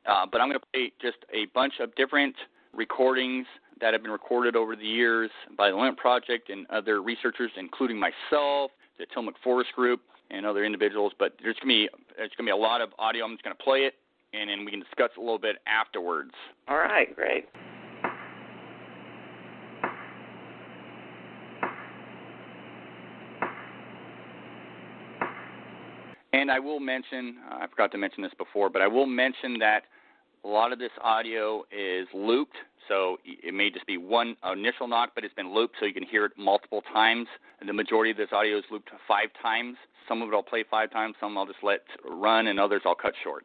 Speaker 3: Uh, but I'm going to play just a bunch of different recordings that have been recorded over the years by the Limit Project and other researchers, including myself, the Tillamook Forest Group, and other individuals. But there's going to be there's going to be a lot of audio. I'm just going to play it, and then we can discuss a little bit afterwards.
Speaker 4: All right, great.
Speaker 3: And I will mention, uh, I forgot to mention this before, but I will mention that a lot of this audio is looped, so it may just be one initial knock, but it's been looped so you can hear it multiple times. The majority of this audio is looped five times. Some of it I'll play five times, some I'll just let run, and others I'll cut short.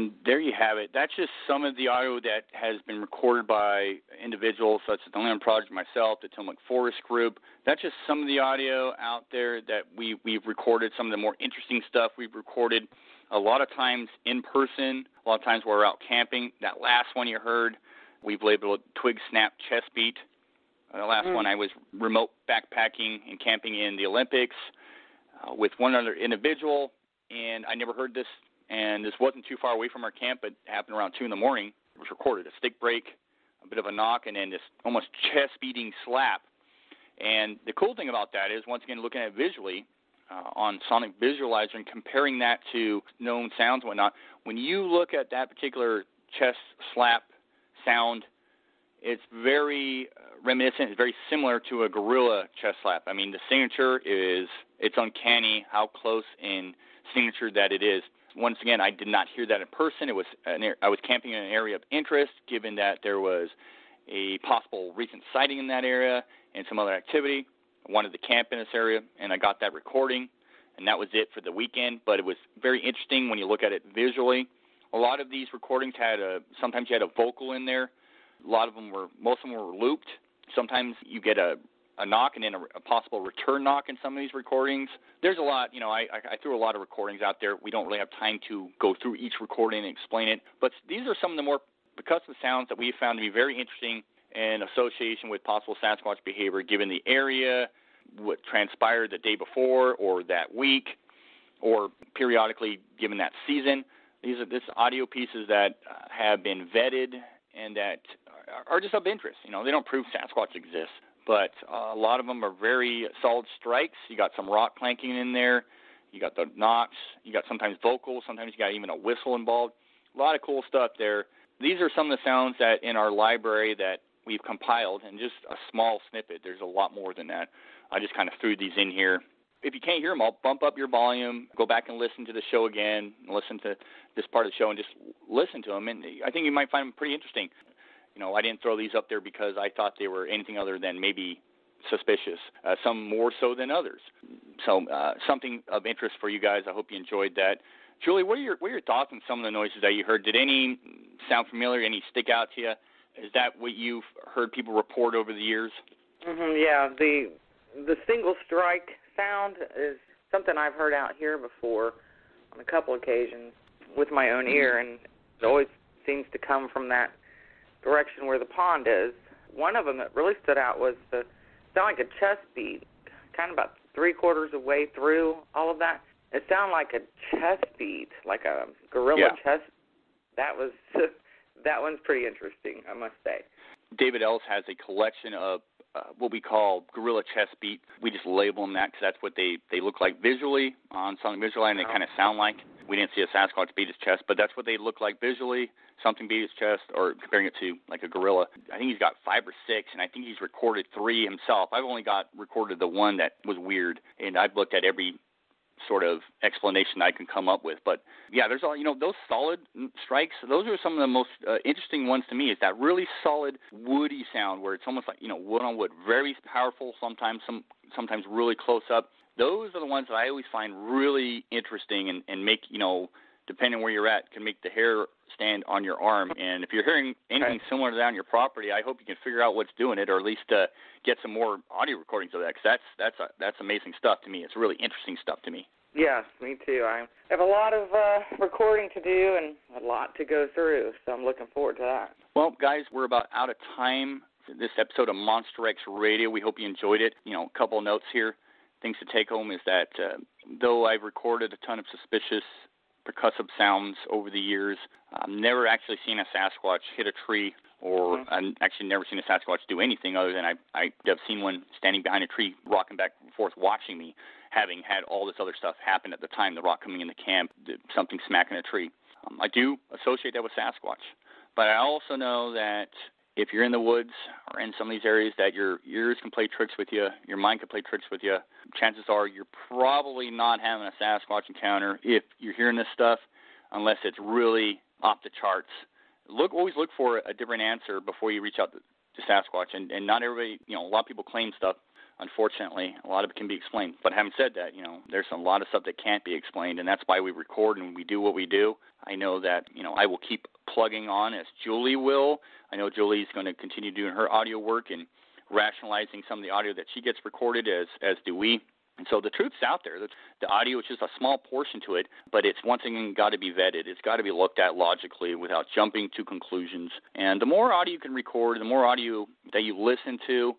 Speaker 3: And there you have it. That's just some of the audio that has been recorded by individuals such as the Land Project, myself, the Tillamook Forest Group. That's just some of the audio out there that we, we've recorded, some of the more interesting stuff we've recorded. A lot of times in person, a lot of times we're out camping. That last one you heard, we've labeled Twig Snap Chest Beat. Uh, the last
Speaker 4: mm.
Speaker 3: one I was remote backpacking and camping in the Olympics uh, with one other individual, and I never heard this and this wasn't too far away from our camp. It happened around two in the morning. It was recorded a stick break, a bit of a knock, and then this almost chest beating slap. And the cool thing about that is, once again, looking at it visually uh, on Sonic Visualiser and comparing that to known sounds and whatnot, when you look at that particular chest slap sound, it's very uh, reminiscent, it's very similar to a gorilla chest slap. I mean, the signature is, it's uncanny how close in signature that it is once again, I did not hear that in person. It was an, I was camping in an area of interest, given that there was a possible recent sighting in that area and some other activity. I wanted to camp in this area, and I got that recording, and that was it for the weekend. But it was very interesting when you look at it visually. A lot of these recordings had a sometimes you had a vocal in there. A lot of them were most of them were looped. Sometimes you get a a knock and then a, a possible return knock in some of these recordings. There's a lot, you know, I, I, threw a lot of recordings out there. We don't really have time to go through each recording and explain it, but these are some of the more percussive sounds that we found to be very interesting in association with possible Sasquatch behavior given the area, what transpired the day before or that week, or periodically given that season. These are this audio pieces that uh, have been vetted and that are just of interest. You know, they don't prove Sasquatch exists, but uh, a lot of them are very solid strikes. You got some rock clanking in there. You got the knocks. You got sometimes vocals. Sometimes you got even a whistle involved. A lot of cool stuff there. These are some of the sounds that in our library that we've compiled, and just a small snippet. There's a lot more than that. I just kind of threw these in here. If you can't hear them, I'll bump up your volume, go back and listen to the show again, listen to this part of the show, and just listen to them. And I think you might find them pretty interesting. You know, I didn't throw these up there because I thought they were anything other than maybe suspicious. Uh, some more so than others. So uh, something of interest for you guys. I hope you enjoyed that. Julie, what are your what are your thoughts on some of the noises that you heard? Did any sound familiar? Any stick out to you? Is that what you've heard people report over the years?
Speaker 4: Mm-hmm, yeah, the the single strike sound is something I've heard out here before on a couple occasions with my own ear, and it always seems to come from that direction where the pond is. One of them that really stood out was the sound like a chest beat, kind of about three quarters of way through all of that. It sounded like a chest beat, like a gorilla
Speaker 3: yeah.
Speaker 4: chest. That was [laughs] that one's pretty interesting, I must say.
Speaker 3: David Ellis has a collection of uh, what we call gorilla chest beat. We just label them that because that's what they they look like visually on Sonic Visualiser, and they oh. kind of sound like. We didn't see a Sasquatch beat his chest, but that's what they look like visually. Something beat his chest, or comparing it to like a gorilla. I think he's got five or six, and I think he's recorded three himself. I've only got recorded the one that was weird, and I've looked at every sort of explanation I can come up with. But yeah, there's all you know those solid strikes. Those are some of the most uh, interesting ones to me. Is that really solid woody sound where it's almost like you know wood on wood, very powerful. Sometimes some sometimes really close up. Those are the ones that I always find really interesting and, and make you know depending where you're at can make the hair stand on your arm. And if you're hearing anything okay. similar to that on your property, I hope you can figure out what's doing it, or at least uh, get some more audio recordings of that. Cause that's that's uh, that's amazing stuff to me. It's really interesting stuff to me.
Speaker 4: Yes, me too. I have a lot of uh, recording to do and a lot to go through, so I'm looking forward to that.
Speaker 3: Well, guys, we're about out of time for this episode of Monster X Radio. We hope you enjoyed it. You know, a couple of notes here. Things to take home is that uh, though I've recorded a ton of suspicious percussive sounds over the years, I've never actually seen a Sasquatch hit a tree or mm-hmm. I've actually never seen a Sasquatch do anything other than I I have seen one standing behind a tree, rocking back and forth, watching me having had all this other stuff happen at the time, the rock coming in the camp, something smacking a tree. Um, I do associate that with Sasquatch, but I also know that if you're in the woods or in some of these areas that your ears can play tricks with you, your mind can play tricks with you, chances are you're probably not having a Sasquatch encounter if you're hearing this stuff, unless it's really off the charts. Look, always look for a different answer before you reach out to, to Sasquatch, and, and not everybody, you know, a lot of people claim stuff unfortunately, a lot of it can be explained. But having said that, you know, there's a lot of stuff that can't be explained, and that's why we record and we do what we do. I know that, you know, I will keep plugging on as Julie will. I know Julie's going to continue doing her audio work and rationalizing some of the audio that she gets recorded, as as do we. And so the truth's out there. The audio is just a small portion to it, but it's once again got to be vetted. It's got to be looked at logically without jumping to conclusions. And the more audio you can record, the more audio that you listen to,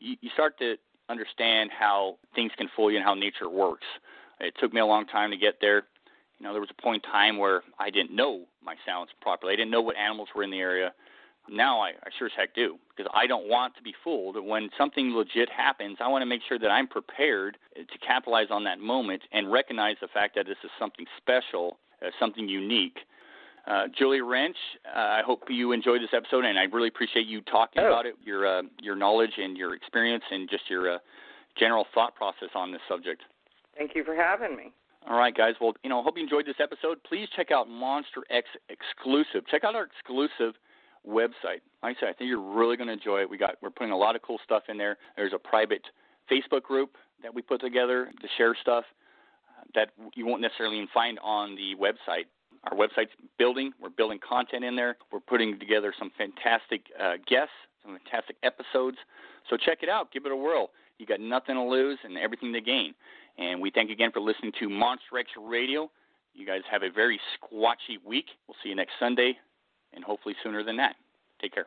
Speaker 3: you, you start to understand how things can fool you and how nature works. It took me a long time to get there. You know, there was a point in time where I didn't know my sounds properly. I didn't know what animals were in the area. Now I, I sure as heck do because I don't want to be fooled. When something legit happens, I want to make sure that I'm prepared to capitalize on that moment and recognize the fact that this is something special, uh, something unique. Uh, Julie Rench, uh, I hope you enjoyed this episode, and I really appreciate you talking
Speaker 4: oh.
Speaker 3: about it, your uh, your knowledge and your experience, and just your uh, general thought process on this subject.
Speaker 4: Thank you for having me.
Speaker 3: All right, guys. Well, you know, hope you enjoyed this episode. Please check out Monster X Exclusive. Check out our exclusive website. Like I said, I think you're really going to enjoy it. We got we're putting a lot of cool stuff in there. There's a private Facebook group that we put together to share stuff uh, that you won't necessarily find on the website. Our website's building. We're building content in there. We're putting together some fantastic uh, guests, some fantastic episodes. So check it out. Give it a whirl. You got nothing to lose and everything to gain. And we thank you again for listening to Monster X Radio. You guys have a very squatchy week. We'll see you next Sunday and hopefully sooner than that. Take care.